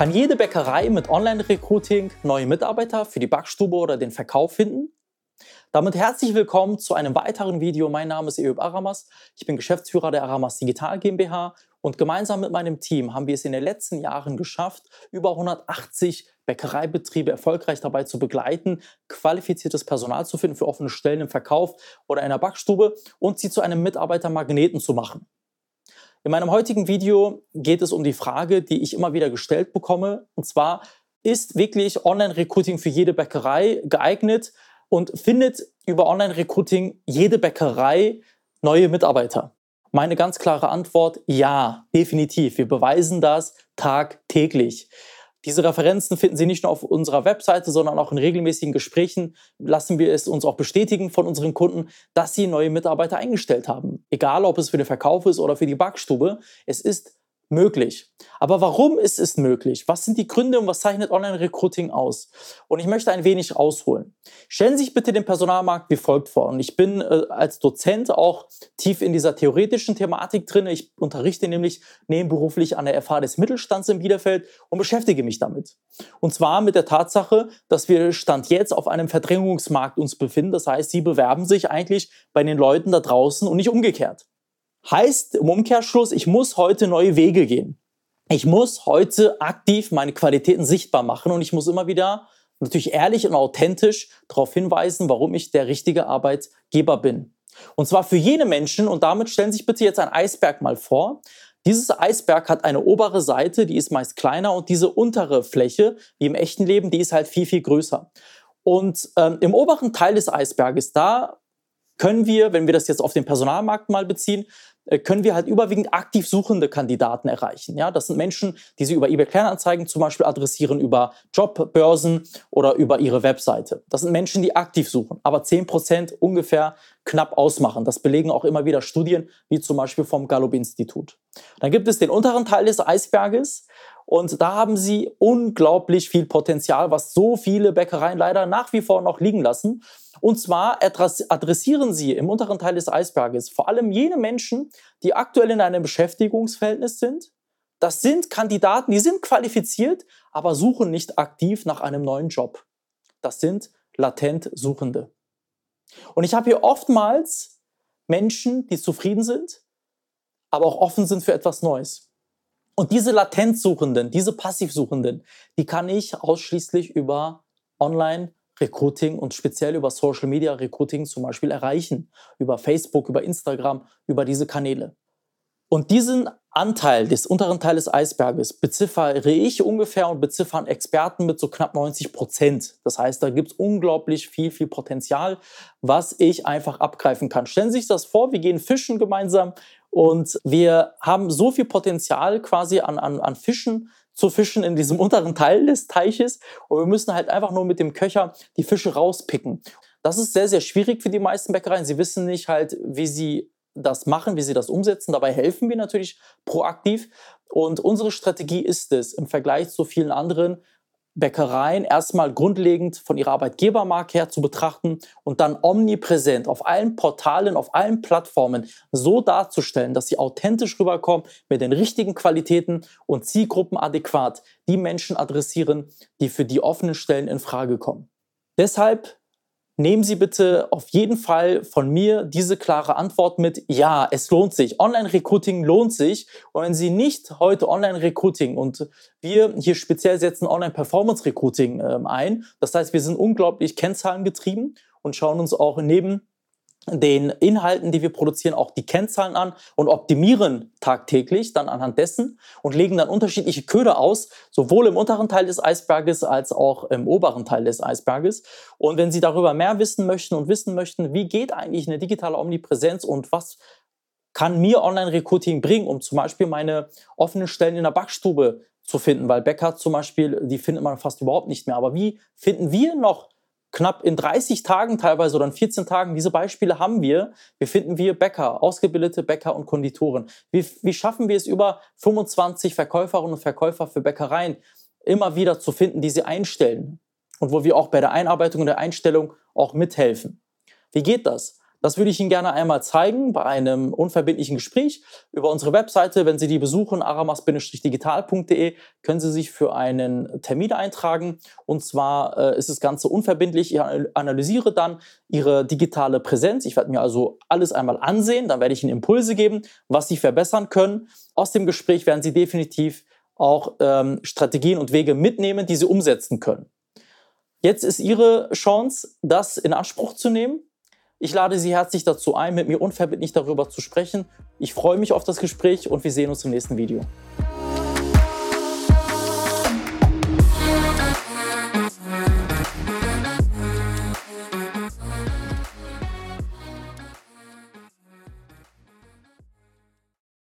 Kann jede Bäckerei mit Online-Recruiting neue Mitarbeiter für die Backstube oder den Verkauf finden? Damit herzlich willkommen zu einem weiteren Video. Mein Name ist Eub Aramas. Ich bin Geschäftsführer der Aramas Digital GmbH und gemeinsam mit meinem Team haben wir es in den letzten Jahren geschafft, über 180 Bäckereibetriebe erfolgreich dabei zu begleiten, qualifiziertes Personal zu finden für offene Stellen im Verkauf oder in der Backstube und sie zu einem Mitarbeitermagneten zu machen. In meinem heutigen Video geht es um die Frage, die ich immer wieder gestellt bekomme, und zwar, ist wirklich Online-Recruiting für jede Bäckerei geeignet und findet über Online-Recruiting jede Bäckerei neue Mitarbeiter? Meine ganz klare Antwort, ja, definitiv. Wir beweisen das tagtäglich. Diese Referenzen finden Sie nicht nur auf unserer Webseite, sondern auch in regelmäßigen Gesprächen lassen wir es uns auch bestätigen von unseren Kunden, dass sie neue Mitarbeiter eingestellt haben. Egal, ob es für den Verkauf ist oder für die Backstube. Es ist möglich. Aber warum ist es möglich? Was sind die Gründe und was zeichnet Online-Recruiting aus? Und ich möchte ein wenig ausholen. Stellen Sie sich bitte den Personalmarkt wie folgt vor. Und ich bin äh, als Dozent auch tief in dieser theoretischen Thematik drin. Ich unterrichte nämlich nebenberuflich an der FH des Mittelstands in Bielefeld und beschäftige mich damit. Und zwar mit der Tatsache, dass wir Stand jetzt auf einem Verdrängungsmarkt uns befinden. Das heißt, Sie bewerben sich eigentlich bei den Leuten da draußen und nicht umgekehrt. Heißt im Umkehrschluss, ich muss heute neue Wege gehen. Ich muss heute aktiv meine Qualitäten sichtbar machen und ich muss immer wieder natürlich ehrlich und authentisch darauf hinweisen, warum ich der richtige Arbeitgeber bin. Und zwar für jene Menschen, und damit stellen Sie sich bitte jetzt ein Eisberg mal vor. Dieses Eisberg hat eine obere Seite, die ist meist kleiner und diese untere Fläche, wie im echten Leben, die ist halt viel, viel größer. Und ähm, im oberen Teil des Eisberges, da können wir, wenn wir das jetzt auf den Personalmarkt mal beziehen, können wir halt überwiegend aktiv suchende Kandidaten erreichen. Ja, das sind Menschen, die sie über eBay Kleinanzeigen zum Beispiel adressieren, über Jobbörsen oder über ihre Webseite. Das sind Menschen, die aktiv suchen, aber 10% ungefähr knapp ausmachen. Das belegen auch immer wieder Studien, wie zum Beispiel vom Gallup-Institut. Dann gibt es den unteren Teil des Eisberges und da haben sie unglaublich viel Potenzial, was so viele Bäckereien leider nach wie vor noch liegen lassen. Und zwar adressieren sie im unteren Teil des Eisberges vor allem jene Menschen, die aktuell in einem Beschäftigungsverhältnis sind. Das sind Kandidaten, die sind qualifiziert, aber suchen nicht aktiv nach einem neuen Job. Das sind latent Suchende. Und ich habe hier oftmals Menschen, die zufrieden sind, aber auch offen sind für etwas Neues. Und diese Latenzsuchenden, diese Passivsuchenden, die kann ich ausschließlich über Online- Recruiting und speziell über Social Media Recruiting zum Beispiel erreichen. Über Facebook, über Instagram, über diese Kanäle. Und diesen Anteil des unteren Teils des Eisberges beziffere ich ungefähr und beziffern Experten mit so knapp 90 Prozent. Das heißt, da gibt es unglaublich viel, viel Potenzial, was ich einfach abgreifen kann. Stellen Sie sich das vor, wir gehen fischen gemeinsam und wir haben so viel Potenzial quasi an, an, an Fischen, zu fischen in diesem unteren Teil des Teiches und wir müssen halt einfach nur mit dem Köcher die Fische rauspicken. Das ist sehr, sehr schwierig für die meisten Bäckereien. Sie wissen nicht halt, wie sie das machen, wie sie das umsetzen. Dabei helfen wir natürlich proaktiv. Und unsere Strategie ist es, im Vergleich zu vielen anderen Bäckereien erstmal grundlegend von ihrer Arbeitgebermarke her zu betrachten und dann omnipräsent auf allen Portalen, auf allen Plattformen so darzustellen, dass sie authentisch rüberkommen mit den richtigen Qualitäten und Zielgruppen adäquat die Menschen adressieren, die für die offenen Stellen in Frage kommen. Deshalb nehmen Sie bitte auf jeden Fall von mir diese klare Antwort mit, ja, es lohnt sich. Online-Recruiting lohnt sich. Und wenn Sie nicht heute Online-Recruiting und wir hier speziell setzen Online-Performance-Recruiting äh, ein, das heißt, wir sind unglaublich kennzahlengetrieben und schauen uns auch neben den Inhalten, die wir produzieren, auch die Kennzahlen an und optimieren tagtäglich dann anhand dessen und legen dann unterschiedliche Köder aus, sowohl im unteren Teil des Eisberges als auch im oberen Teil des Eisberges. Und wenn Sie darüber mehr wissen möchten und wissen möchten, wie geht eigentlich eine digitale Omnipräsenz und was kann mir Online-Recruiting bringen, um zum Beispiel meine offenen Stellen in der Backstube zu finden, weil Bäcker zum Beispiel, die findet man fast überhaupt nicht mehr. Aber wie finden wir noch knapp in 30 Tagen teilweise oder in 14 Tagen, diese Beispiele haben wir, wie finden wir Bäcker, ausgebildete Bäcker und Konditoren. Wie, wie schaffen wir es über 25 Verkäuferinnen und Verkäufer für Bäckereien immer wieder zu finden, die sie einstellen und wo wir auch bei der Einarbeitung und der Einstellung auch mithelfen. Wie geht das? Das würde ich Ihnen gerne einmal zeigen bei einem unverbindlichen Gespräch über unsere Webseite. Wenn Sie die besuchen, aramas-digital.de, können Sie sich für einen Termin eintragen. Und zwar äh, ist das Ganze unverbindlich. Ich analysiere dann Ihre digitale Präsenz. Ich werde mir also alles einmal ansehen. Dann werde ich Ihnen Impulse geben, was Sie verbessern können. Aus dem Gespräch werden Sie definitiv auch ähm, Strategien und Wege mitnehmen, die Sie umsetzen können. Jetzt ist Ihre Chance, das in Anspruch zu nehmen ich lade Sie herzlich dazu ein, mit mir unverbindlich darüber zu sprechen. Ich freue mich auf das Gespräch und wir sehen uns im nächsten Video.